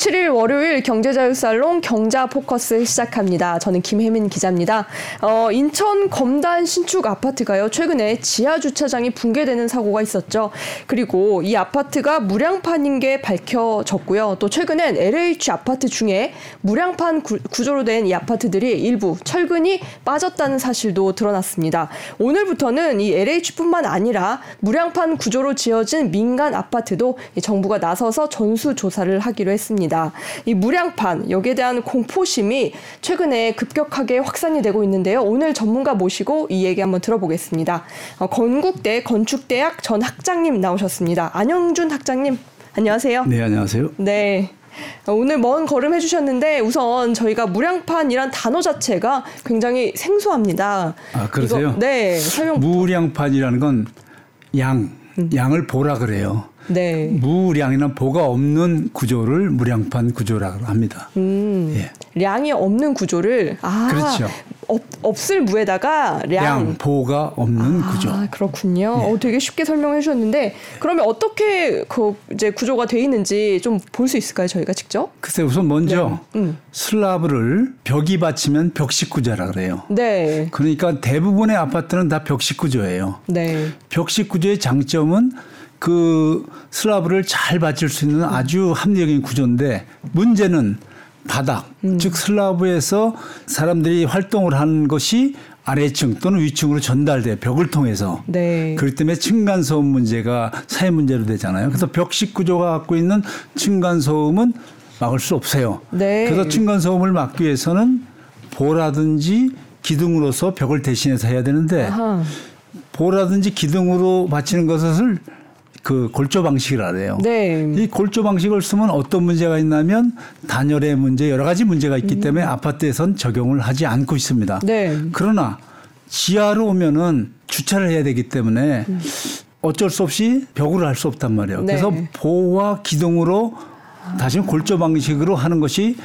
7일 월요일 경제자유살롱 경자 포커스 시작합니다. 저는 김혜민 기자입니다. 어, 인천 검단 신축 아파트가요. 최근에 지하 주차장이 붕괴되는 사고가 있었죠. 그리고 이 아파트가 무량판인 게 밝혀졌고요. 또 최근엔 LH 아파트 중에 무량판 구, 구조로 된 이 아파트들이 일부 철근이 빠졌다는 사실도 드러났습니다. 오늘부터는 이 LH뿐만 아니라 무량판 구조로 지어진 민간 아파트도 정부가 나서서 전수 조사를 하기로 했습니다. 있습니다. 이 무량판 여기에 대한 공포심이 최근에 급격하게 확산이 되고 있는데요. 오늘 전문가 모시고 이 얘기 한번 들어보겠습니다. 어, 건국대 건축대학 전 학장님 나오셨습니다. 안영준 학장님 안녕하세요. 네 안녕하세요. 네. 오늘 먼 걸음 해주셨는데 우선 저희가 무량판이란 단어 자체가 굉장히 생소합니다. 아 그러세요? 이거, 네 설명. 무량판이라는 건 양, 음. 양을 보라 그래요. 네. 무량이나 보가 없는 구조를 무량판 구조라고 합니다. 음, 예. 량이 없는 구조를 아, 그렇죠. 없, 없을 무에다가 량, 량 보가 없는 아, 구조. 그렇군요. 예. 어, 되게 쉽게 설명해 주셨는데 그러면 어떻게 그 이제 구조가 돼 있는지 좀 볼 수 있을까요? 저희가 직접? 글쎄 우선 먼저 네. 음. 슬라브를 벽이 받치면 벽식 구조라 그래요. 네. 그러니까 대부분의 아파트는 다 벽식 구조예요. 네. 벽식 구조의 장점은 그 슬라브를 잘 받칠 수 있는 아주 합리적인 구조인데 문제는 바닥, 음. 즉 슬라브에서 사람들이 활동을 하는 것이 아래층 또는 위층으로 전달돼 벽을 통해서 네. 그렇기 때문에 층간 소음 문제가 사회 문제로 되잖아요. 그래서 벽식 구조가 갖고 있는 층간 소음은 막을 수 없어요. 네. 그래서 층간 소음을 막기 위해서는 보라든지 기둥으로서 벽을 대신해서 해야 되는데 아하. 보라든지 기둥으로 받치는 것을 그 골조 방식이라 그래요. 네. 이 골조 방식을 쓰면 어떤 문제가 있냐면 단열의 문제 여러 가지 문제가 있기 음. 때문에 아파트에선 적용을 하지 않고 있습니다. 네. 그러나 지하로 오면은 주차를 해야 되기 때문에 음. 어쩔 수 없이 벽으로 할 수 없단 말이에요. 네. 그래서 보와 기둥으로 다시 골조 방식으로 하는 것이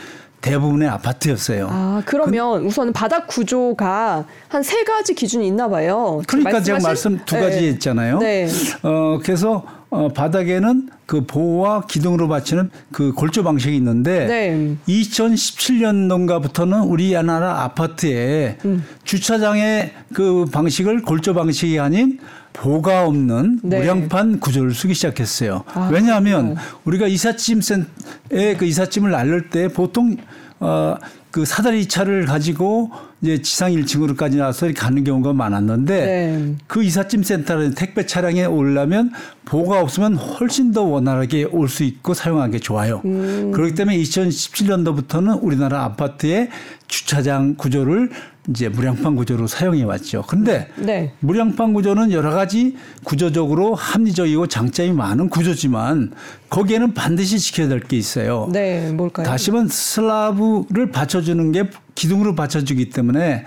대부분의 아파트였어요. 아, 그러면 그, 우선 바닥 구조가 한 세 가지 기준이 있나 봐요. 그러니까 제가 말씀 두 가지 네. 했잖아요. 네. 어, 그래서 어, 바닥에는 그 보호와 기둥으로 받치는 그 골조 방식이 있는데 네. 2017년도인가부터는 우리나라 아파트에 음. 주차장의 그 방식을 골조 방식이 아닌 보가 없는 네. 무량판 구조를 쓰기 시작했어요. 아, 왜냐하면 네. 우리가 이삿짐센에 그 이삿짐을 날릴 때 보통 어, 그 사다리 차를 가지고 이제 지상 1층으로까지 나와서 가는 경우가 많았는데 네. 그 이삿짐 센터는 택배 차량에 오려면 보가 없으면 훨씬 더 원활하게 올 수 있고 사용하기 좋아요. 음. 그렇기 때문에 2017년도부터는 우리나라 아파트의 주차장 구조를 이제 무량판 구조로 사용해 왔죠. 근데 네. 무량판 구조는 여러 가지 구조적으로 합리적이고 장점이 많은 구조지만 거기에는 반드시 지켜야 될 게 있어요. 네, 뭘까요? 다시면 슬라브를 받쳐주는 게 기둥으로 받쳐주기 때문에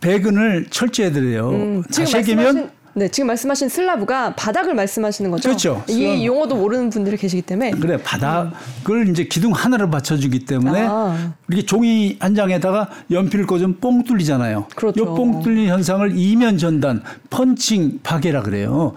배근을 철저히 해드려요. 음, 다시 얘기하면 네, 지금 말씀하신 슬라브가 바닥을 말씀하시는 거죠. 그렇죠. 이 용어도 모르는 분들이 계시기 때문에. 그래, 바닥을 음. 이제 기둥 하나를 받쳐주기 때문에 아. 이렇게 종이 한 장에다가 연필을 꽂으면 뽕 뚫리잖아요. 그렇죠. 이뽕 뚫린 현상을 이면 전단, 펀칭 파괴라 그래요.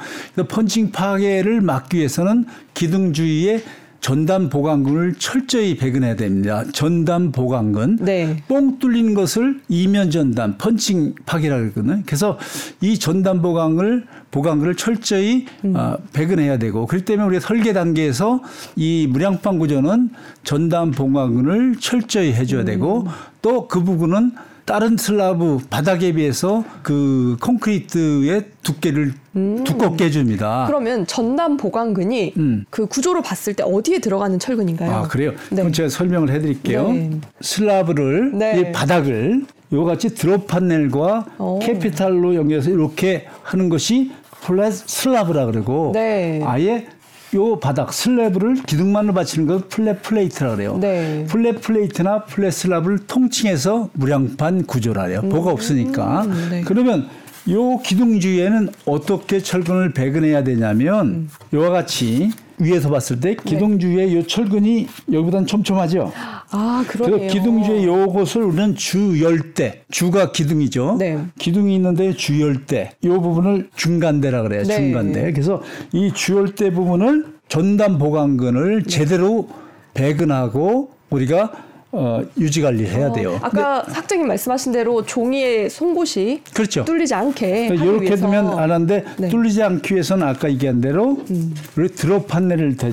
펀칭 파괴를 막기 위해서는 기둥 주위에 전담 보강근을 철저히 배근해야 됩니다. 전담 보강근. 네. 뽕 뚫린 것을 이면 전담, 펀칭 파괴라 그러거든요. 그래서 이 전담 보강을 보강근을 철저히 음. 어, 배근해야 되고 그렇기 때문에 우리 설계 단계에서 이 무량판 구조는 전담 보강근을 철저히 해줘야 음. 되고 또그 부분은 다른 슬라브 바닥에 비해서 그 콘크리트의 두께를 음. 두껍게 해줍니다. 그러면 전담 보강근이 음. 그 구조로 봤을 때 어디에 들어가는 철근인가요? 아 그래요? 네. 그럼 제가 설명을 해드릴게요. 네. 슬라브를 네. 이 바닥을 요같이 drop panel과 오. capital로 연결해서 이렇게 하는 것이 flat slab라 그러고 네. 아예 요 바닥 슬래브를 기둥만으로 받치는 건 flat plate라 그래요. 네. flat plate나 flat slab을 통칭해서 무량판 구조라 그래요. 음. 보가 없으니까. 음, 네. 그러면 요 기둥 주위에는 어떻게 철근을 배근해야 되냐면 음. 요와 같이 위에서 봤을 때 기둥 네. 요 철근이 여기보다는 촘촘하죠. 아, 그러네요. 그래서 기둥 주위에 요것을 우리는 주열대, 주가 기둥이죠. 네. 기둥이 있는데 주열대, 요 부분을 중간대라 그래요. 네. 중간대. 그래서 이 주열대 부분을 전담 보강근을 네. 제대로 배근하고 우리가 어, 유지 관리를 해야 어, 돼요. 어, 아까 학장님 말씀하신 대로 종이의 송곳이 그렇죠. 뚫리지 않게 이렇게 위해서. 두면 안 하는데 네. 뚫리지 않기 위해서는 아까 얘기한 대로 음. 드롭 판넬을 대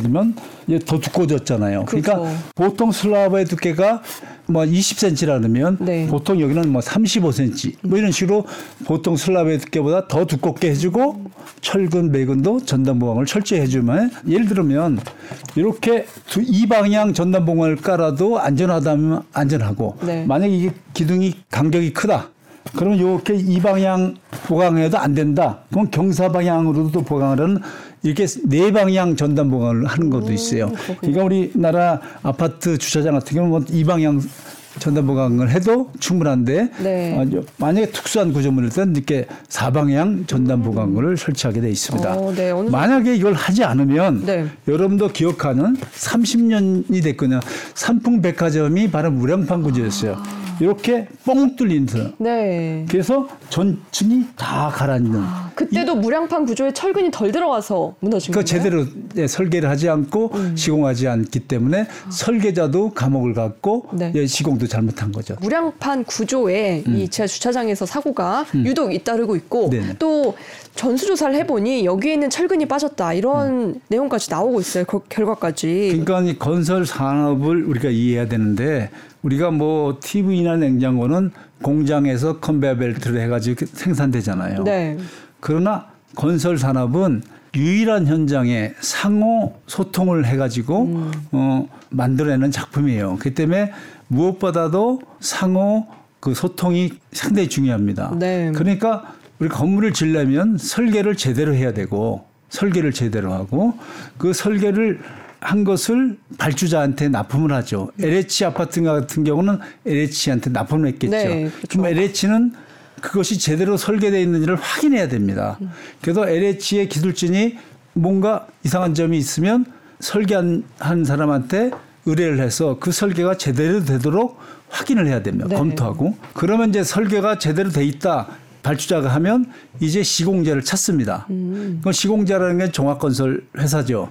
주면 더 두꺼워졌잖아요. 그러니까 그렇죠. 그러니까 보통 슬라브의 두께가 뭐 20cm라면 네. 보통 여기는 뭐 35cm 뭐 이런 식으로 보통 슬라브의 두께보다 더 두껍게 해주고 철근 매근도 전단 보강을 철저히 해주면 예를 들면 이렇게 두, 이 방향 전단 보강을 깔아도 안전하다면 안전하고 네. 만약에 이게 기둥이 간격이 크다 그러면 이렇게 이 방향 보강해도 안 된다. 그럼 경사 방향으로도 보강을 하는 이렇게 네 방향 전단 보강을 하는 것도 있어요. 음, 그러니까 우리나라 아파트 주차장 같은 경우는 뭐이 방향 전단 보강을 해도 충분한데 네. 어, 만약에 특수한 구조물일 때는 이렇게 사방향 전단 보강을 설치하게 돼 있습니다. 어, 네. 만약에 이걸 하지 않으면 네. 여러분도 기억하는 30년이 됐거든요. 삼풍백화점이 바로 무량판 구조였어요. 아. 이렇게 뻥 뚫린 듯. 네. 그래서 전층이 다 가라앉는. 아, 그때도 이, 무량판 구조에 철근이 덜 들어와서 무너진 거예요. 제대로 예, 설계를 하지 않고 음. 시공하지 않기 때문에 아. 설계자도 감옥을 갖고 네. 예, 시공도 잘못한 거죠. 무량판 구조에 음. 이 지하 주차장에서 사고가 음. 유독 잇따르고 있고 네네. 또 전수조사를 해보니 여기에 있는 철근이 빠졌다 이런 음. 내용까지 나오고 있어요. 그 결과까지. 그러니까 이 건설 산업을 우리가 이해해야 되는데 우리가 뭐 TV나 냉장고는 공장에서 컨베어 벨트를 해가지고 생산되잖아요. 네. 그러나 건설 산업은 유일한 현장에 상호 소통을 해가지고 음. 어, 만들어내는 작품이에요. 그 때문에 무엇보다도 상호 그 소통이 상당히 중요합니다. 네. 그러니까 우리 건물을 지려면 설계를 제대로 해야 되고 설계를 제대로 하고 그 설계를 한 것을 발주자한테 납품을 하죠. LH 아파트 같은 경우는 LH한테 납품을 했겠죠. 네, 그렇죠. 그럼 LH는 그것이 제대로 설계되어 있는지를 확인해야 됩니다. 그래서 LH의 기술진이 뭔가 이상한 점이 있으면 설계한 한 사람한테 의뢰를 해서 그 설계가 제대로 되도록 확인을 해야 됩니다. 네. 검토하고. 그러면 이제 설계가 제대로 돼 있다. 발주자가 하면 이제 시공자를 찾습니다. 음. 그 시공자라는 게 종합건설 회사죠.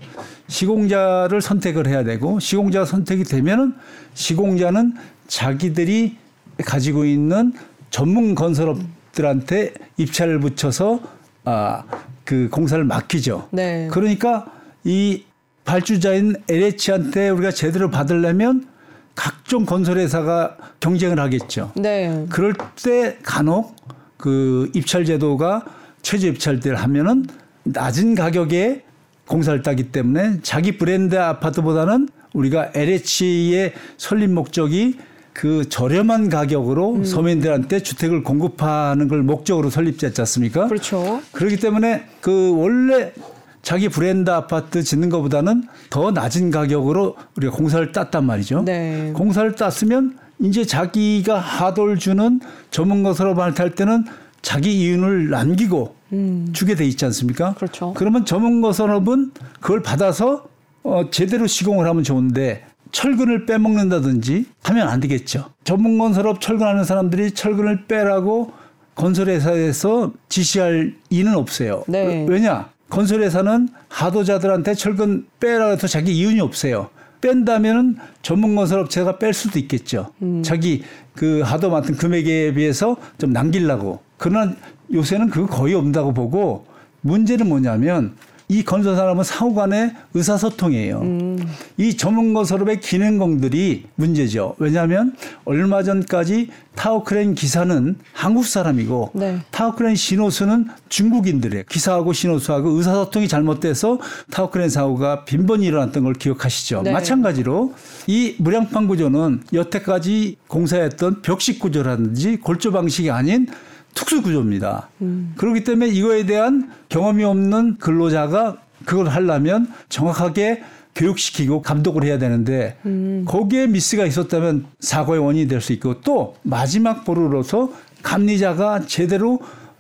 시공자를 선택을 해야 되고 시공자 선택이 되면은 시공자는 자기들이 가지고 있는 전문 건설업들한테 입찰을 붙여서 아 그 공사를 맡기죠. 네. 그러니까 이 발주자인 LH한테 우리가 제대로 받으려면 각종 건설회사가 경쟁을 하겠죠. 네. 그럴 때 간혹 그 입찰 제도가 최저 입찰대를 하면은 낮은 가격에 공사를 따기 때문에 자기 브랜드 아파트보다는 우리가 LH의 설립 목적이 그 저렴한 가격으로 음. 서민들한테 주택을 공급하는 걸 목적으로 설립됐지 않습니까? 그렇죠. 그렇기 때문에 그 원래 자기 브랜드 아파트 짓는 것보다는 더 낮은 가격으로 우리가 공사를 땄단 말이죠. 네. 공사를 땄으면 이제 자기가 하도를 주는 전문가서로 발탈 때는 자기 이윤을 남기고 음. 주게 돼 있지 않습니까? 그렇죠. 그러면 전문가 산업은 그걸 받아서 어, 제대로 시공을 하면 좋은데 철근을 빼먹는다든지 하면 안 되겠죠. 전문 건설업 철근하는 사람들이 철근을 빼라고 건설회사에서 지시할 이는 없어요. 네. 왜냐? 건설회사는 하도자들한테 철근 빼라 해서 자기 이윤이 없어요. 뺀다면은 전문 건설업체가 뺄 수도 있겠죠. 음. 자기 그 하도 맡은 금액에 비해서 좀 남기려고. 그러나 요새는 그거 거의 없다고 보고 문제는 뭐냐면 이 건설 산업은 상호 간의 의사소통이에요. 음. 이 전문건설업의 기능공들이 문제죠. 왜냐하면 얼마 전까지 타워크레인 기사는 한국 사람이고 네. 타워크레인 신호수는 중국인들의 기사하고 신호수하고 의사소통이 잘못돼서 타워크레인 사고가 빈번히 일어났던 걸 기억하시죠. 네. 마찬가지로 이 무량판 구조는 여태까지 공사했던 벽식 구조라든지 골조 방식이 아닌 특수 구조입니다. 음. 그렇기 때문에 이거에 대한 경험이 없는 근로자가 그걸 하려면 정확하게 교육시키고 감독을 해야 되는데 음. 거기에 미스가 있었다면 사고의 원인이 될 수 있고 또 마지막 보루로서 감리자가 제대로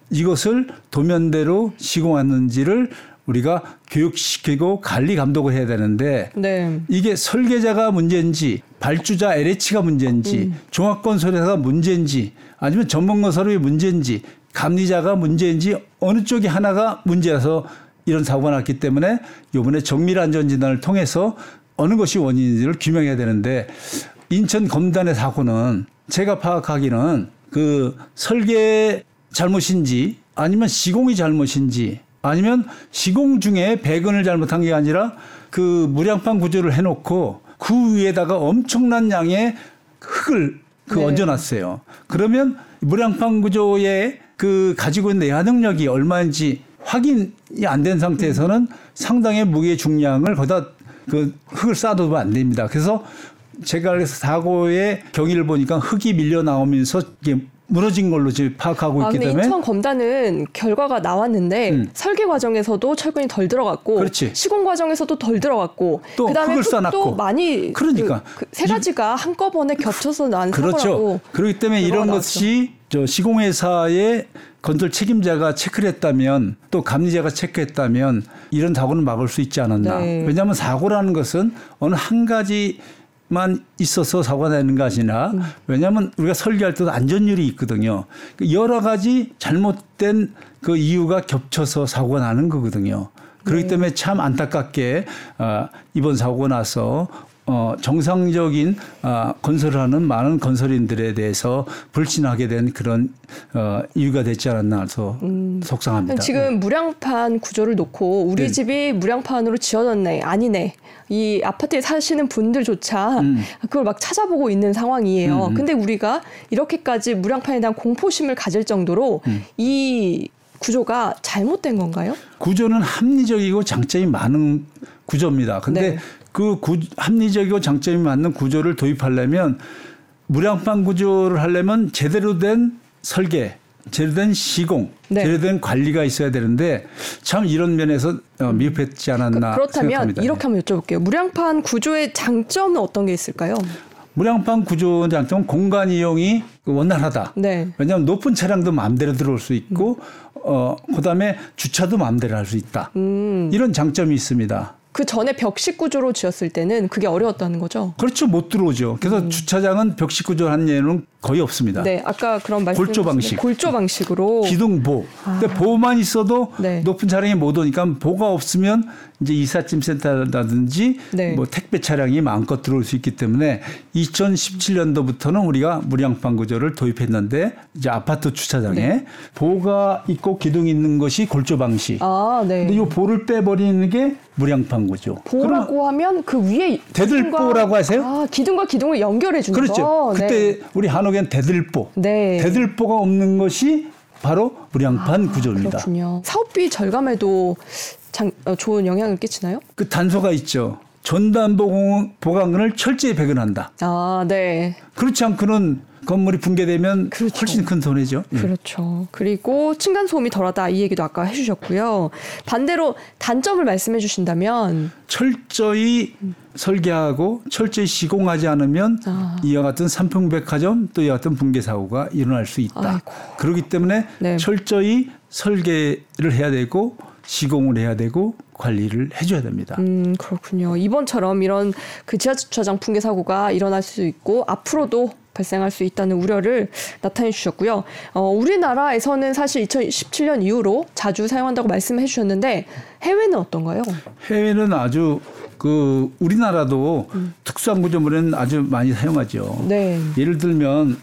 이것을 도면대로 시공하는지를 우리가 교육시키고 관리 감독을 해야 되는데 네. 이게 설계자가 문제인지 발주자 LH가 문제인지 음. 종합건설회사가 문제인지 아니면 전문건설의 문제인지 감리자가 문제인지 어느 쪽이 하나가 문제라서 이런 사고가 났기 때문에 이번에 정밀 안전진단을 통해서 어느 것이 원인인지를 규명해야 되는데 인천 검단의 사고는 제가 파악하기는 그 설계 잘못인지 아니면 시공이 잘못인지 아니면 시공 중에 배근을 잘못한 게 아니라 그 무량판 구조를 해놓고 그 위에다가 엄청난 양의 흙을 그 네. 얹어놨어요. 그러면 무량판 구조에 그 가지고 있는 내화 능력이 얼마인지 확인이 안 된 상태에서는 상당히 무게 중량을 거기다 그 흙을 쌓아두면 안 됩니다. 그래서 제가 그래서 사고의 경위를 보니까 흙이 밀려 나오면서 이게 무너진 걸로 지금 파악하고 아, 있기 때문에 인천 검단은 결과가 나왔는데 음. 설계 과정에서도 철근이 덜 들어갔고 그렇지. 시공 과정에서도 덜 들어갔고 또 그다음에 흙을 쌓았고 많이 그러니까 그, 그 세 가지가 한꺼번에 겹쳐서 난 그렇죠. 사고라고 그렇기 때문에 이런 나왔죠. 것이 저 시공회사의 건설 책임자가 체크를 했다면 또 감리자가 체크했다면 이런 사고는 막을 수 있지 않았나. 네. 왜냐하면 사고라는 것은 어느 한 가지 만 있어서 사고가 나는 것이 아니라 음. 왜냐하면 우리가 설계할 때도 안전율이 있거든요. 그 여러 가지 잘못된 그 이유가 겹쳐서 사고가 나는 거거든요. 그렇기 네. 때문에 참 안타깝게 어, 이번 사고가 나서 어, 정상적인 어, 건설을 하는 많은 건설인들에 대해서 불신하게 된 그런 어, 이유가 됐지 않았나 해서 음. 속상합니다. 지금 네. 무량판 구조를 놓고 우리 네. 집이 무량판으로 지어졌네 아니네 이 아파트에 사시는 분들조차 음. 그걸 막 찾아보고 있는 상황이에요. 음. 근데 우리가 이렇게까지 무량판에 대한 공포심을 가질 정도로 음. 이 구조가 잘못된 건가요? 구조는 합리적이고 장점이 많은 구조입니다. 근데 네. 그 구, 합리적이고 장점이 맞는 구조를 도입하려면 무량판 구조를 하려면 제대로 된 설계, 제대로 된 시공, 네. 제대로 된 관리가 있어야 되는데 참 이런 면에서 어, 미흡했지 않았나 그, 그렇다면 생각합니다. 이렇게 한번 여쭤볼게요. 무량판 구조의 장점은 어떤 게 있을까요? 무량판 구조 장점은 공간 이용이 원활하다. 네. 왜냐하면 높은 차량도 마음대로 들어올 수 있고 음. 어 그 다음에 주차도 마음대로 할 수 있다. 음. 이런 장점이 있습니다. 그 전에 벽식 구조로 지었을 때는 그게 어려웠다는 거죠. 그렇죠. 못 들어오죠. 그래서 음. 주차장은 벽식 구조를 한 예는 거의 없습니다. 네, 아까 그런 말씀 골조 방식. 골조 방식으로 기둥보. 아. 근데 보만 있어도 네. 높은 차량이 못 오니까 보가 없으면 이제 이삿짐 센터라든지 네. 뭐 택배 차량이 마음껏 들어올 수 있기 때문에 2017년도부터는 우리가 무량판 구조를 도입했는데 이제 아파트 주차장에 네. 보가 있고 기둥이 있는 것이 골조 방식. 아, 네. 근데 이 보를 빼버리는 게 무량판 구조. 보라고 하면 그 위에 대들보라고 하세요? 아, 기둥과 기둥을 연결해 주는 그렇죠. 거. 그때 네. 우리 한옥 엔 대들보. 네. 대들보가 없는 것이 바로 무량판 아, 구조입니다. 그렇군요. 사업비 절감에도 장, 어, 좋은 영향을 끼치나요? 그 단서가 있죠. 전담 보강을 철저히 배근한다. 아, 네. 그렇지 않고는 건물이 붕괴되면 그렇죠. 훨씬 큰 손해죠. 예. 그렇죠. 그리고 층간 소음이 덜하다 이 얘기도 아까 해주셨고요. 반대로 단점을 말씀해 주신다면 철저히 음. 설계하고 철저히 시공하지 않으면 아. 이와 같은 삼풍백화점 또 이와 같은 붕괴 사고가 일어날 수 있다. 아이고. 그렇기 때문에 네. 철저히 설계를 해야 되고 시공을 해야 되고 관리를 해줘야 됩니다. 음 그렇군요. 이번처럼 이런 그 지하주차장 붕괴 사고가 일어날 수 있고 앞으로도 발생할 수 있다는 우려를 나타내 주셨고요. 어, 우리나라에서는 사실 2017년 이후로 자주 사용한다고 말씀해 주셨는데 해외는 어떤가요? 해외는 아주 그 우리나라도 음. 특수한 구조물은 아주 많이 사용하죠. 네. 예를 들면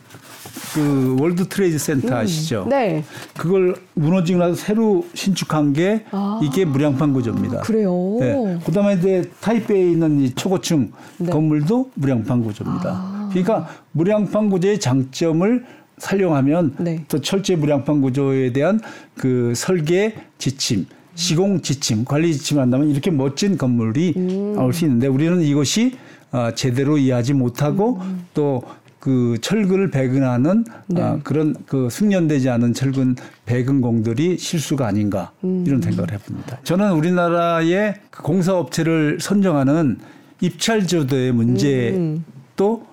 그 월드 트레이드 센터 음. 아시죠? 네. 그걸 무너지고 나서 새로 신축한 게 아. 이게 무량판 구조입니다. 그래요. 네. 그다음에 이제 타이베이에 있는 이 초고층 네. 건물도 무량판 구조입니다. 아. 그러니까 무량판 구조의 장점을 활용하면 네. 또 철제 무량판 구조에 대한 그 설계 지침, 시공 지침, 관리 지침을 한다면 이렇게 멋진 건물이 음. 나올 수 있는데 우리는 이것이 어, 제대로 이해하지 못하고 음. 또 그 철근을 배근하는 네. 어, 그런 그 숙련되지 않은 철근 배근공들이 실수가 아닌가 음. 이런 생각을 해봅니다. 저는 우리나라의 그 공사업체를 선정하는 입찰제도의 문제도 음.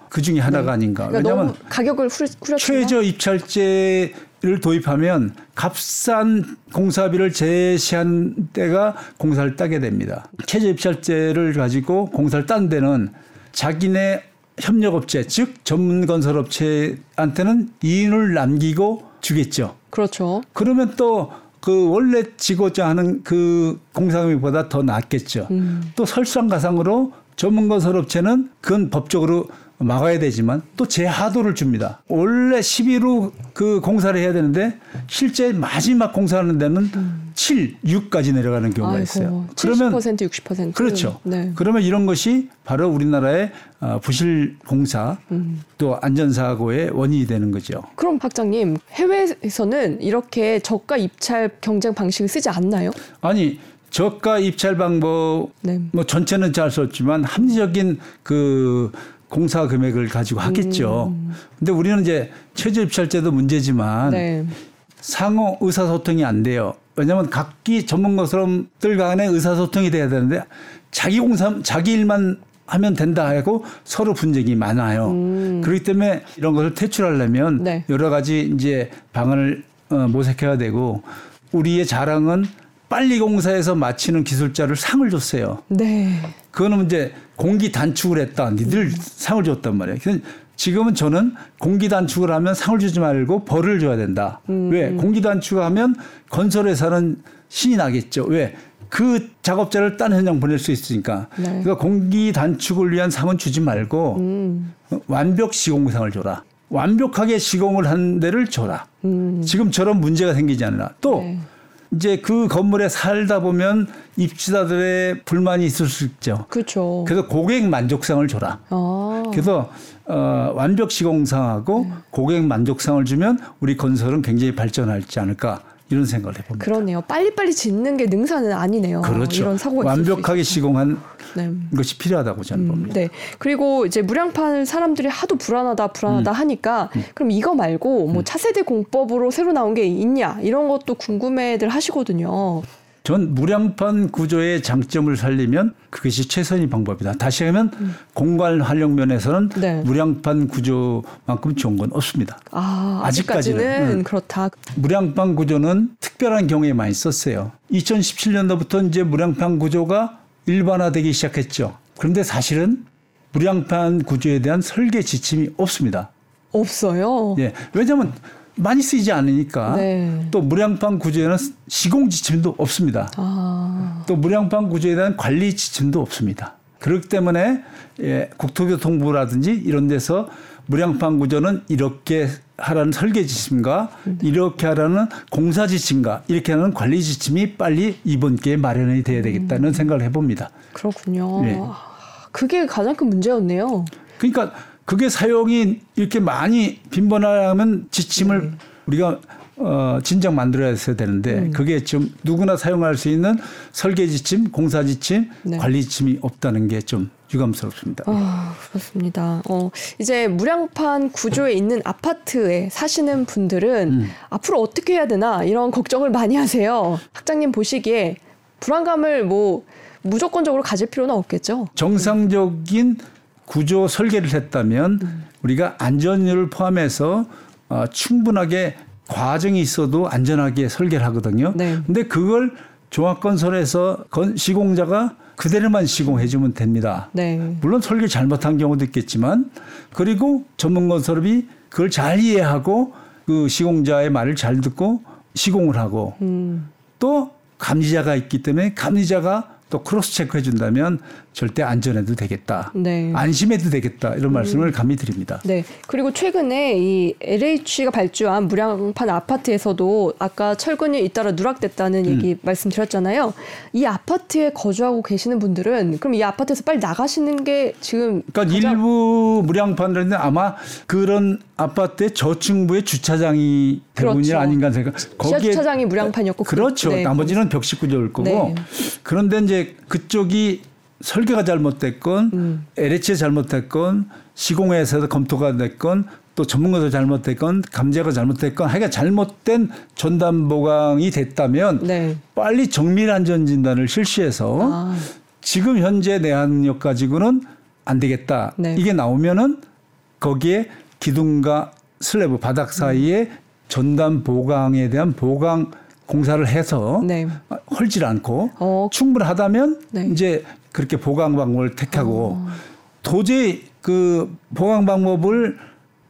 그 중에 하나가 네. 아닌가. 그러니까 왜냐하면 가격을 후려 최저 입찰제 를 도입하면 값싼 공사비를 제시한 때가 공사를 따게 됩니다. 최저 입찰제를 가지고 공사를 딴 데는 자기네 협력업체 즉 전문 건설업체한테는 이윤을 남기고 주겠죠. 그렇죠. 그러면 또 그 원래 지고자 하는 그 공사비보다 더 낫겠죠. 음. 또 설상가상으로 전문 건설업체는 그건 법적으로 막아야 되지만 또 제하도를 줍니다. 원래 11호 그 공사를 해야 되는데 실제 마지막 공사하는 데는 음. 7, 6까지 내려가는 경우가 아이고, 있어요. 70% 그러면 60% 그렇죠. 네. 그러면 이런 것이 바로 우리나라의 어, 부실 공사 음. 또 안전사고의 원인이 되는 거죠. 그럼 박장님 해외에서는 이렇게 저가 입찰 경쟁 방식을 쓰지 않나요? 아니 저가 입찰 방법 네. 뭐 전체는 잘수 없지만 합리적인 그 공사 금액을 가지고 하겠죠. 음. 근데 우리는 이제 최저 입찰 제도 문제지만 네. 상호 의사소통이 안 돼요. 왜냐하면 각기 전문가들과 간의 의사소통이 돼야 되는데 자기 공사 자기 일만 하면 된다 하고 서로 분쟁이 많아요. 음. 그렇기 때문에 이런 것을 퇴출하려면 네. 여러 가지 이제 방안을 어, 모색해야 되고 우리의 자랑은 빨리 공사해서 마치는 기술자를 상을 줬어요. 네. 그거는 이제 공기 단축을 했다. 니들 상을 줬단 말이에요. 지금은 저는 공기 단축을 하면 상을 주지 말고 벌을 줘야 된다. 음. 왜? 공기 단축을 하면 건설회사는 신이 나겠죠. 왜? 그 작업자를 딴 현장 보낼 수 있으니까. 네. 그러니까 공기 단축을 위한 상은 주지 말고 음. 완벽 시공상을 줘라. 완벽하게 시공을 한 데를 줘라. 음. 지금처럼 문제가 생기지 않으라. 또 네. 이제 그 건물에 살다 보면 입주자들의 불만이 있을 수 있죠. 그렇죠. 그래서 고객 만족상을 줘라. 아. 그래서 어, 완벽 시공상하고 네. 고객 만족상을 주면 우리 건설은 굉장히 발전하지 않을까. 이런 생각을 해봅니다. 그러네요. 빨리빨리 짓는 게 능사는 아니네요. 그렇죠. 이런 사고가 완벽하게 시공한 네. 것이 필요하다고 저는 음, 봅니다. 네. 그리고 이제 무량판을 사람들이 하도 불안하다 불안하다 음. 하니까 음. 그럼 이거 말고 뭐 음. 차세대 공법으로 새로 나온 게 있냐 이런 것도 궁금해들 하시거든요. 전 무량판 구조의 장점을 살리면 그것이 최선의 방법이다. 다시 하면 음. 공간 활용 면에서는 네. 무량판 구조만큼 좋은 건 없습니다. 아, 아직까지는, 아직까지는 음. 그렇다. 무량판 구조는 특별한 경우에 많이 썼어요. 2017년도부터 이제 무량판 구조가 일반화되기 시작했죠. 그런데 사실은 무량판 구조에 대한 설계 지침이 없습니다. 없어요. 예. 왜냐하면 많이 쓰이지 않으니까 네. 또 무량판 구조에는 시공 지침도 없습니다. 아. 또 무량판 구조에 대한 관리 지침도 없습니다. 그렇기 때문에 예, 국토교통부라든지 이런 데서 무량판 구조는 이렇게 하라는 설계 지침과 네. 이렇게 하라는 공사 지침과 이렇게 하는 관리 지침이 빨리 이번 기회에 마련이 돼야 되겠다는 음. 생각을 해봅니다. 그렇군요. 네. 그게 가장 큰 문제였네요. 그러니까 그게 사용이 이렇게 많이 빈번하면 지침을 음. 우리가 어, 진작 만들어야 되는데 음. 그게 좀 누구나 사용할 수 있는 설계 지침, 공사 지침, 네. 관리 지침이 없다는 게 좀 유감스럽습니다. 아, 그렇습니다. 어, 이제 무량판 구조에 있는 아파트에 사시는 분들은 음. 앞으로 어떻게 해야 되나 이런 걱정을 많이 하세요. 학장님 보시기에 불안감을 뭐 무조건적으로 가질 필요는 없겠죠. 정상적인 구조 설계를 했다면 음. 우리가 안전율을 포함해서 어, 충분하게 과정이 있어도 안전하게 설계를 하거든요. 네. 근데 그걸 종합건설에서 시공자가 그대로만 시공해주면 됩니다. 네. 물론 설계 잘못한 경우도 있겠지만 그리고 전문건설업이 그걸 잘 이해하고 그 시공자의 말을 잘 듣고 시공을 하고 음. 또 감리자가 있기 때문에 감리자가 또 크로스 체크해 준다면 절대 안전해도 되겠다. 네. 안심해도 되겠다. 이런 음. 말씀을 감히 드립니다. 네. 그리고 최근에 이 LH가 발주한 무량판 아파트에서도 아까 철근이 잇따라 누락됐다는 음. 얘기 말씀드렸잖아요. 이 아파트에 거주하고 계시는 분들은 그럼 이 아파트에서 빨리 나가시는 게 지금 그러니까 일부 무량판들은 아마 그런 아파트의 저층부의 주차장이 대부분이 그렇죠. 아닌가 생각. 거기에 주차장이 무량판이었고 그렇죠. 네. 나머지는 벽식 구조일 거고. 네. 그런데 이제 그쪽이 설계가 잘못됐건 음. LH가 잘못됐건 시공회에서 검토가 됐건 또 전문가도 잘못됐건 감자가 잘못됐건 하여간 잘못된 전담 보강이 됐다면 네. 빨리 정밀 안전 진단을 실시해서 아. 지금 현재 내한력 가지고는 안 되겠다. 네. 이게 나오면은 거기에 기둥과 슬래브 바닥 사이에 음. 전담 보강에 대한 보강 공사를 해서 네. 헐질 않고 어. 충분하다면 네. 이제 그렇게 보강 방법을 택하고 어. 도저히 그 보강 방법을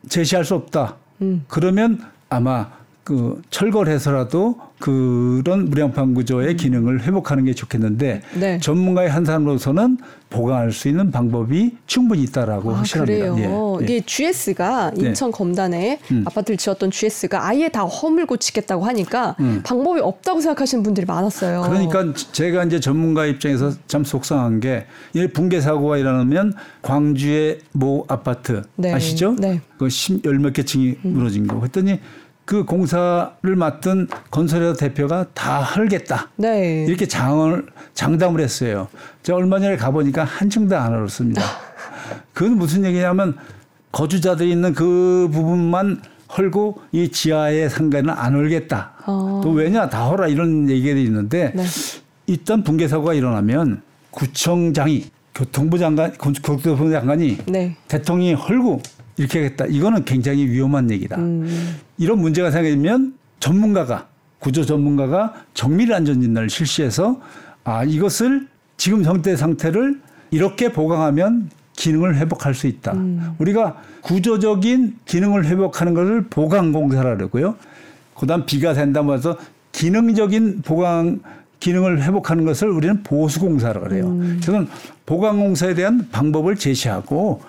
제시할 수 없다. 음. 그러면 아마 그 철거해서라도 그런 무량판 구조의 음. 기능을 회복하는 게 좋겠는데 네. 전문가의 한 사람으로서는 보강할 수 있는 방법이 충분히 있다라고 아, 확신합니다. 그래요. 예, 예. 이게 GS가 네. 인천 네. 검단에 음. 아파트를 지었던 GS가 아예 다 허물 고치겠다고 하니까 음. 방법이 없다고 생각하시는 분들이 많았어요. 그러니까 제가 이제 전문가 입장에서 참 속상한 게 붕괴 사고가 일어나면 광주의 모 아파트 네. 아시죠? 네. 그 열몇 개 층이 음. 무너진 거. 그랬더니 그 공사를 맡은 건설회사 대표가 다 헐겠다. 네. 이렇게 장을 장담을 했어요. 제가 얼마 전에 가보니까 한층도 안 얼었습니다. 그건 무슨 얘기냐면 거주자들이 있는 그 부분만 헐고 이 지하의 상가는 안 헐겠다. 어. 또 왜냐 다 헐어 이런 얘기가 있는데 네. 일단 붕괴 사고가 일어나면 구청장이 교통부 장관, 교통부 장관이 네. 대통령이 헐고 이렇게 하겠다. 이거는 굉장히 위험한 얘기다. 음. 이런 문제가 생기면 전문가가 구조 전문가가 정밀 안전 진단을 실시해서 아 이것을 지금 형태 상태를 이렇게 보강하면 기능을 회복할 수 있다. 음. 우리가 구조적인 기능을 회복하는 것을 보강 공사라 그러고요. 그다음 비가 된다고 해서 기능적인 보강 기능을 회복하는 것을 우리는 보수 공사라 그래요. 음. 그래서 보강 공사에 대한 방법을 제시하고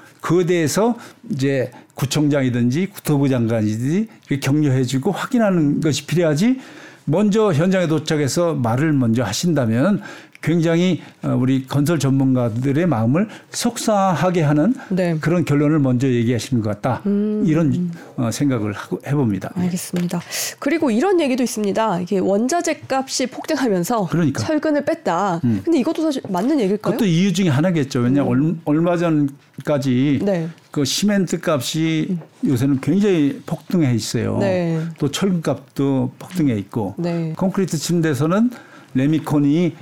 대해서 이제 구청장이든지 국토부 장관이든지 격려해주고 확인하는 것이 필요하지 먼저 현장에 도착해서 말을 먼저 하신다면 굉장히 어, 우리 건설 전문가들의 마음을 속상하게 하는 네. 그런 결론을 먼저 얘기하시는 것 같다. 음. 이런 어, 생각을 하고 해봅니다. 알겠습니다. 그리고 이런 얘기도 있습니다. 이게 원자재 값이 폭등하면서 그러니까. 철근을 뺐다. 음. 근데 이것도 사실 맞는 얘기일까요? 그것도 이유 중에 하나겠죠. 왜냐 음. 얼마 전까지 네. 그 시멘트 값이 음. 요새는 굉장히 폭등해 있어요. 네. 또 철근 값도 폭등해 있고 네. 콘크리트 침대에서는 레미콘이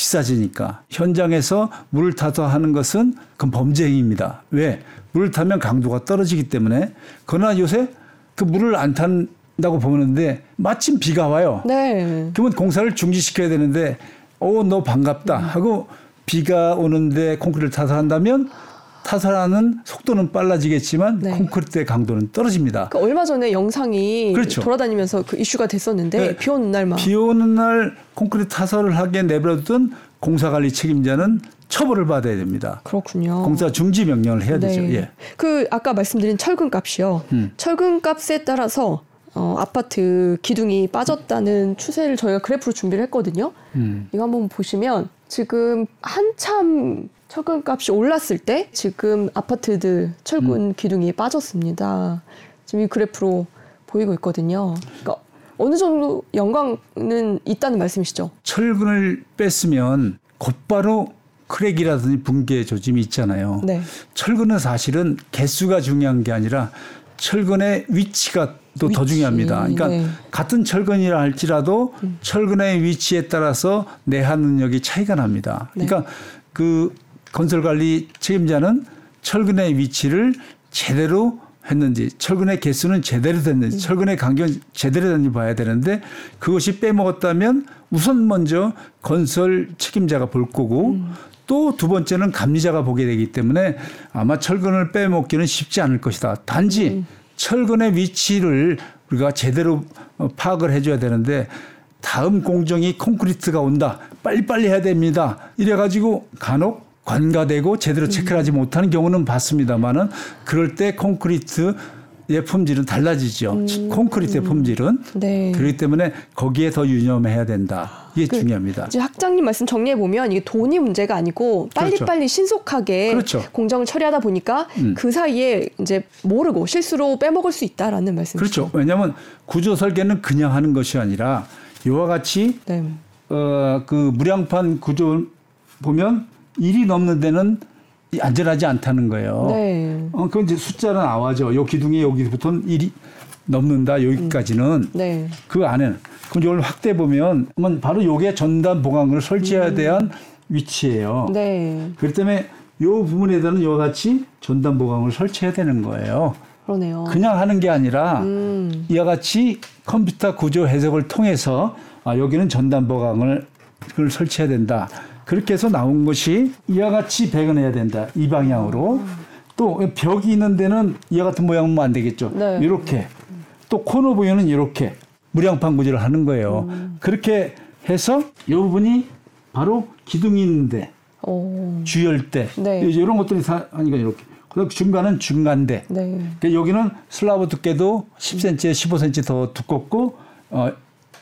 비싸지니까 현장에서 물을 타서 하는 것은 그건 범죄 행위입니다. 왜? 물을 타면 강도가 떨어지기 때문에 그러나 요새 그 물을 안 탄다고 보는데 마침 비가 와요. 네. 그러면 공사를 중지시켜야 되는데 오너 반갑다 하고 비가 오는데 콘크리트를 타서 한다면 타설하는 속도는 빨라지겠지만 네. 콘크리트의 강도는 떨어집니다. 그 얼마 전에 영상이 그렇죠. 돌아다니면서 그 이슈가 됐었는데 네. 비 오는 날만 비 오는 날 콘크리트 타설을 하게 내버려둔 공사관리 책임자는 처벌을 받아야 됩니다. 그렇군요. 공사 중지 명령을 해야 네. 되죠. 예. 그 아까 말씀드린 철근 값이요. 음. 철근 값에 따라서 어, 아파트 기둥이 빠졌다는 추세를 저희가 그래프로 준비를 했거든요. 음. 이거 한번 보시면 지금 한참 철근 값이 올랐을 때 지금 아파트들 철근 음. 기둥이 빠졌습니다. 지금 이 그래프로 보이고 있거든요. 그러니까 어느 정도 영광은 있다는 말씀이시죠? 철근을 뺐으면 곧바로 크랙이라든지 붕괴 조짐이 있잖아요. 네. 철근은 사실은 개수가 중요한 게 아니라 철근의 위치가 또더 중요합니다. 그러니까 네. 같은 철근이라 할지라도 음. 철근의 위치에 따라서 내한 능력이 차이가 납니다. 네. 그러니까 그 건설관리 책임자는 철근의 위치를 제대로 했는지 철근의 개수는 제대로 됐는지 음. 철근의 간격이 제대로 됐는지 봐야 되는데 그것이 빼먹었다면 우선 먼저 건설 책임자가 볼 거고 음. 또두 번째는 감리자가 보게 되기 때문에 아마 철근을 빼먹기는 쉽지 않을 것이다. 단지 음. 철근의 위치를 우리가 제대로 어, 파악을 해줘야 되는데 다음 공정이 콘크리트가 온다. 빨리빨리 해야 됩니다. 이래가지고 간혹 관가되고 제대로 체크를 하지 못하는 경우는 봤습니다만은 그럴 때 콘크리트 의 품질은 달라지죠. 음. 콘크리트의 품질은. 네. 그렇기 때문에 거기에 더 유념해야 된다. 이게 그, 중요합니다. 이제 학장님 말씀 정리해 보면 이게 돈이 문제가 아니고 빨리빨리 그렇죠. 신속하게 그렇죠. 공정을 처리하다 보니까 음. 그 사이에 이제 모르고 실수로 빼먹을 수 있다라는 말씀이죠. 그렇죠. 왜냐하면 구조 설계는 그냥 하는 것이 아니라 이와 같이 네. 어, 그 무량판 구조 보면 일이 넘는 데는 안전하지 않다는 거예요. 네. 어, 그건 이제 숫자는 나와죠. 요 기둥이 여기부터는 일이 넘는다 여기까지는 음. 네. 그 안에 그럼 이걸 확대 보면 바로 요게 전단 보강을 설치해야 음. 대한 위치예요. 네. 그렇기 때문에 요 부분에 대한 이와 같이 전단 보강을 설치해야 되는 거예요. 그러네요. 그냥 하는 게 아니라 음. 이와 같이 컴퓨터 구조 해석을 통해서 아 여기는 전단 보강을 그걸 설치해야 된다. 그렇게 해서 나온 것이 이와 같이 배근해야 된다. 이 방향으로. 또 벽이 있는 데는 이와 같은 모양은 안 되겠죠. 네. 이렇게. 또 코너 부위는 이렇게. 무량판 구조를 하는 거예요. 음. 그렇게 해서 이 부분이 바로 기둥이 있는데 오. 주열대 네. 이런 것들이 다 아니까 이렇게 그 중간은 중간대. 네. 그러니까 여기는 슬라브 두께도 10cm에 15cm 더 두껍고 어,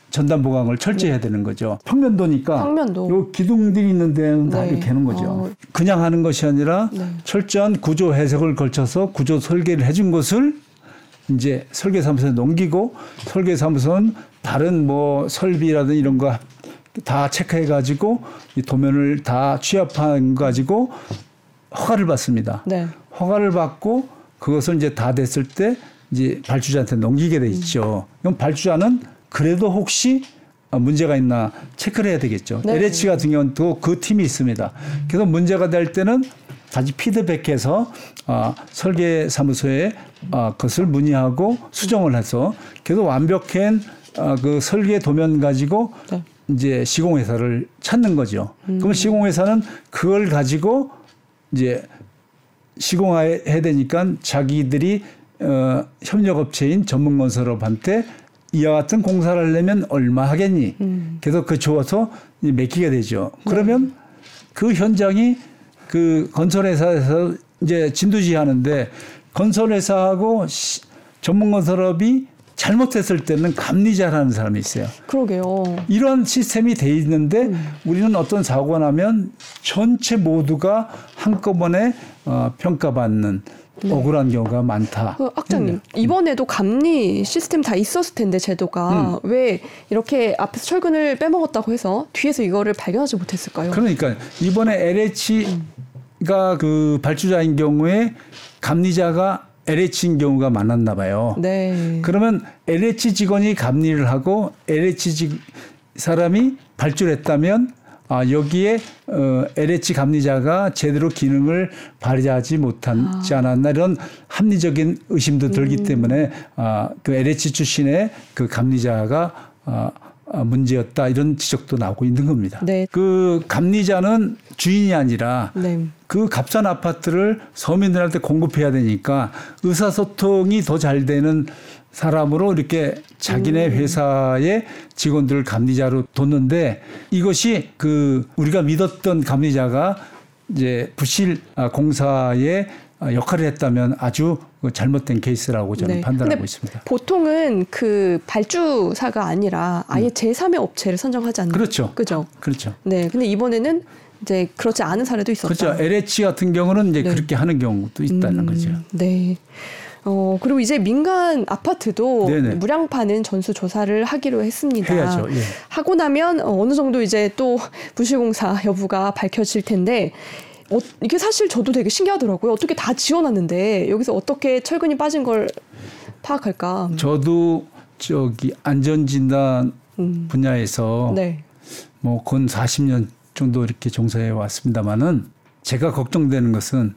전단 보강을 철저히 해야 되는 거죠. 평면도니까 평면도. 요 기둥들이 있는 데는 다 네. 이렇게 하는 거죠. 어. 그냥 하는 것이 아니라 네. 철저한 구조 해석을 걸쳐서 구조 설계를 해준 것을 이제 설계사무소에 넘기고 설계사무소는 다른 뭐 설비라든 이런 거 다 체크해 가지고 이 도면을 다 취합한 가지고 허가를 받습니다. 네. 허가를 받고 그것을 이제 다 됐을 때 이제 발주자한테 넘기게 돼 있죠. 그럼 발주자는 그래도 혹시 문제가 있나 체크를 해야 되겠죠. 네. LH 같은 경우는 또 그 팀이 있습니다. 그래서 문제가 될 때는 다시 피드백해서 어, 설계 사무소에 어, 그것을 문의하고 수정을 해서 계속 완벽한 어, 그 설계 도면 가지고 네. 이제 시공회사를 찾는 거죠. 음. 그럼 시공회사는 그걸 가지고 이제 시공해야 되니까 자기들이 어, 협력업체인 전문건설업한테 이와 같은 공사를 하려면 얼마 하겠니? 음. 그래서 그 줘서 맡기게 되죠. 그러면 네. 그 현장이 그 건설회사에서 이제 진두지 하는데 건설회사하고 전문건설업이 잘못했을 때는 감리자라는 사람이 있어요. 그러게요. 이런 시스템이 돼 있는데 음. 우리는 어떤 사고가 나면 전체 모두가 한꺼번에 어, 평가받는 네. 억울한 경우가 많다. 그 학장님 네. 이번에도 감리 시스템 다 있었을 텐데 제도가 음. 왜 이렇게 앞에서 철근을 빼먹었다고 해서 뒤에서 이거를 발견하지 못했을까요? 그러니까 이번에 LH가 그 발주자인 경우에 감리자가 LH인 경우가 많았나 봐요. 네. 그러면 LH 직원이 감리를 하고 LH 직 사람이 발주를 했다면 아, 여기에 어, LH 감리자가 제대로 기능을 발휘하지 못하지 아. 않았나 이런 합리적인 의심도 들기 음. 때문에 아, 그 LH 출신의 그 감리자가 아, 아, 문제였다 이런 지적도 나오고 있는 겁니다. 네. 그 감리자는 주인이 아니라 네. 그 값싼 아파트를 서민들한테 공급해야 되니까 의사소통이 더 잘 되는 사람으로 이렇게 자기네 음. 회사의 직원들을 감리자로 뒀는데 이것이 그 우리가 믿었던 감리자가 이제 부실 아, 공사에 역할을 했다면 아주 그 잘못된 케이스라고 저는 네. 판단하고 있습니다. 보통은 그 발주사가 아니라 아예 음. 제3의 업체를 선정하지 않나요? 그렇죠. 그죠. 그렇죠. 네. 근데 이번에는 이제 그렇지 않은 사례도 있었다. 그렇죠. LH 같은 경우는 이제 네. 그렇게 하는 경우도 있다는 음, 거죠. 네. 어, 그리고 이제 민간 아파트도 네네. 무량파는 전수 조사를 하기로 했습니다. 해야죠. 예. 하고 나면 어느 정도 이제 또 부실공사 여부가 밝혀질 텐데 어, 이게 사실 저도 되게 신기하더라고요. 어떻게 다 지원하는데 여기서 어떻게 철근이 빠진 걸 파악할까? 저도 저기 안전진단 음. 분야에서 네. 뭐건 40년 정도 이렇게 종사해 왔습니다만은 제가 걱정되는 것은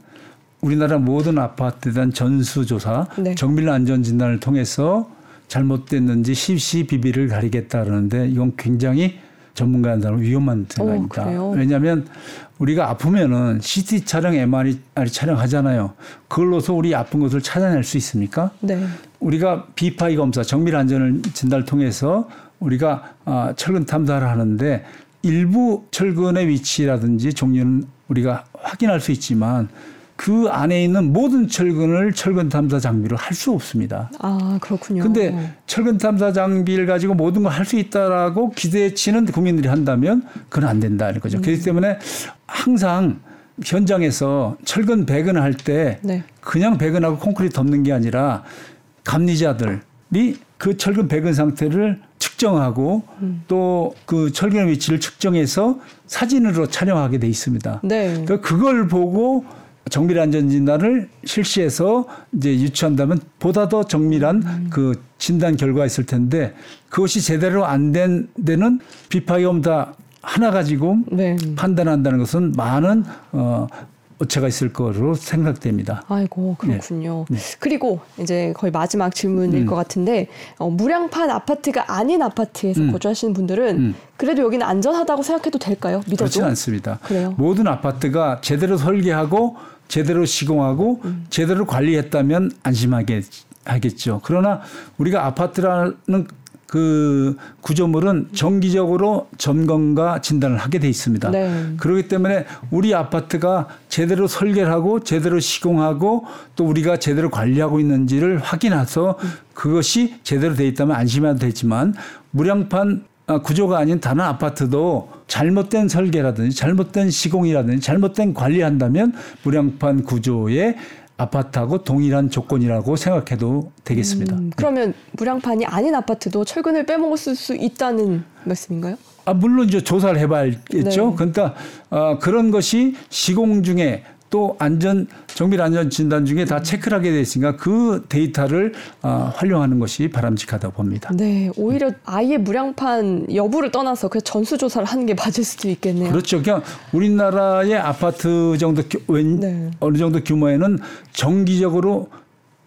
우리나라 모든 아파트에 대한 전수조사, 네. 정밀 안전 진단을 통해서 잘못됐는지 시시비비를 가리겠다 그러는데 이건 굉장히 전문가한테는 위험한 생각입니다. 오, 왜냐하면 우리가 아프면은 CT 촬영, MRI 촬영하잖아요. 그걸로서 우리 아픈 것을 찾아낼 수 있습니까? 네. 우리가 비파이 검사, 정밀 안전을 진단을 통해서 우리가 아, 철근 탐사를 하는데 일부 철근의 위치라든지 종류는 우리가 확인할 수 있지만 그 안에 있는 모든 철근을 철근 탐사 장비로 할 수 없습니다. 아, 그렇군요. 근데 철근 탐사 장비를 가지고 모든 걸 할 수 있다라고 기대치는 국민들이 한다면 그건 안 된다는 거죠. 음. 그렇기 때문에 항상 현장에서 철근 배근을 할때 네. 그냥 배근하고 콘크리트 덮는 게 아니라 감리자들이 그 철근 배근 상태를 측정하고 음. 또그 철근 위치를 측정해서 사진으로 촬영하게 돼 있습니다. 네. 그러니까 그걸 보고 정밀 안전 진단을 실시해서 이제 유치한다면 보다 더 정밀한 음. 그 진단 결과가 있을 텐데 그것이 제대로 안 된 데는 비파이옴 다 하나 가지고 네. 판단한다는 것은 많은 어 오체가 있을 거로 생각됩니다. 아이고 그렇군요. 네. 네. 그리고 이제 거의 마지막 질문일 음. 것 같은데 어, 무량판 아파트가 아닌 아파트에서 음. 거주하시는 분들은 음. 그래도 여기는 안전하다고 생각해도 될까요? 믿어도 그렇지 않습니다. 그래요? 모든 아파트가 제대로 설계하고 제대로 시공하고 음. 제대로 관리했다면 안심하게 하겠죠. 그러나 우리가 아파트라는 그 구조물은 정기적으로 점검과 진단을 하게 돼 있습니다. 네. 그렇기 때문에 우리 아파트가 제대로 설계를 하고 제대로 시공하고 또 우리가 제대로 관리하고 있는지를 확인해서 그것이 제대로 돼 있다면 안심해도 되지만 무량판 아, 구조가 아닌 다른 아파트도 잘못된 설계라든지 잘못된 시공이라든지 잘못된 관리한다면 무량판 구조의 아파트하고 동일한 조건이라고 생각해도 되겠습니다. 음, 그러면 무량판이 아닌 아파트도 철근을 빼먹었을 수 있다는 말씀인가요? 아 물론 이제 조사를 해봐야겠죠. 네. 그러니까 어, 그런 것이 시공 중에 또 안전 정밀 안전 진단 중에 다 체크를 하게 돼 있으니까 그 데이터를 어, 활용하는 것이 바람직하다 고 봅니다. 네, 오히려 아예 무량판 여부를 떠나서 그 전수 조사를 하는 게 맞을 수도 있겠네요. 그렇죠. 그냥 우리나라의 아파트 정도 네. 어느 정도 규모에는 정기적으로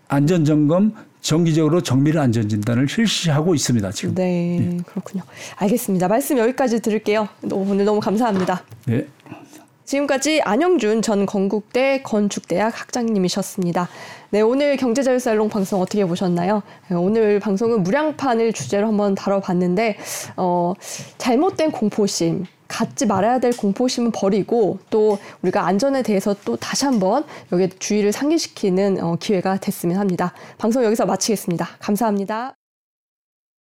안전 점검 정기적으로 정밀 안전 진단을 실시하고 있습니다. 지금. 네, 네, 그렇군요. 알겠습니다. 말씀 여기까지 들을게요. 오늘 너무 감사합니다. 네. 지금까지 안영준 전 건국대 건축대학 학장님이셨습니다. 네, 오늘 경제자유살롱 방송 어떻게 보셨나요? 네, 오늘 방송은 무량판을 주제로 한번 다뤄봤는데, 어, 잘못된 공포심, 갖지 말아야 될 공포심은 버리고 또 우리가 안전에 대해서 또 다시 한번 여기에 주의를 상기시키는 어, 기회가 됐으면 합니다. 방송 여기서 마치겠습니다. 감사합니다.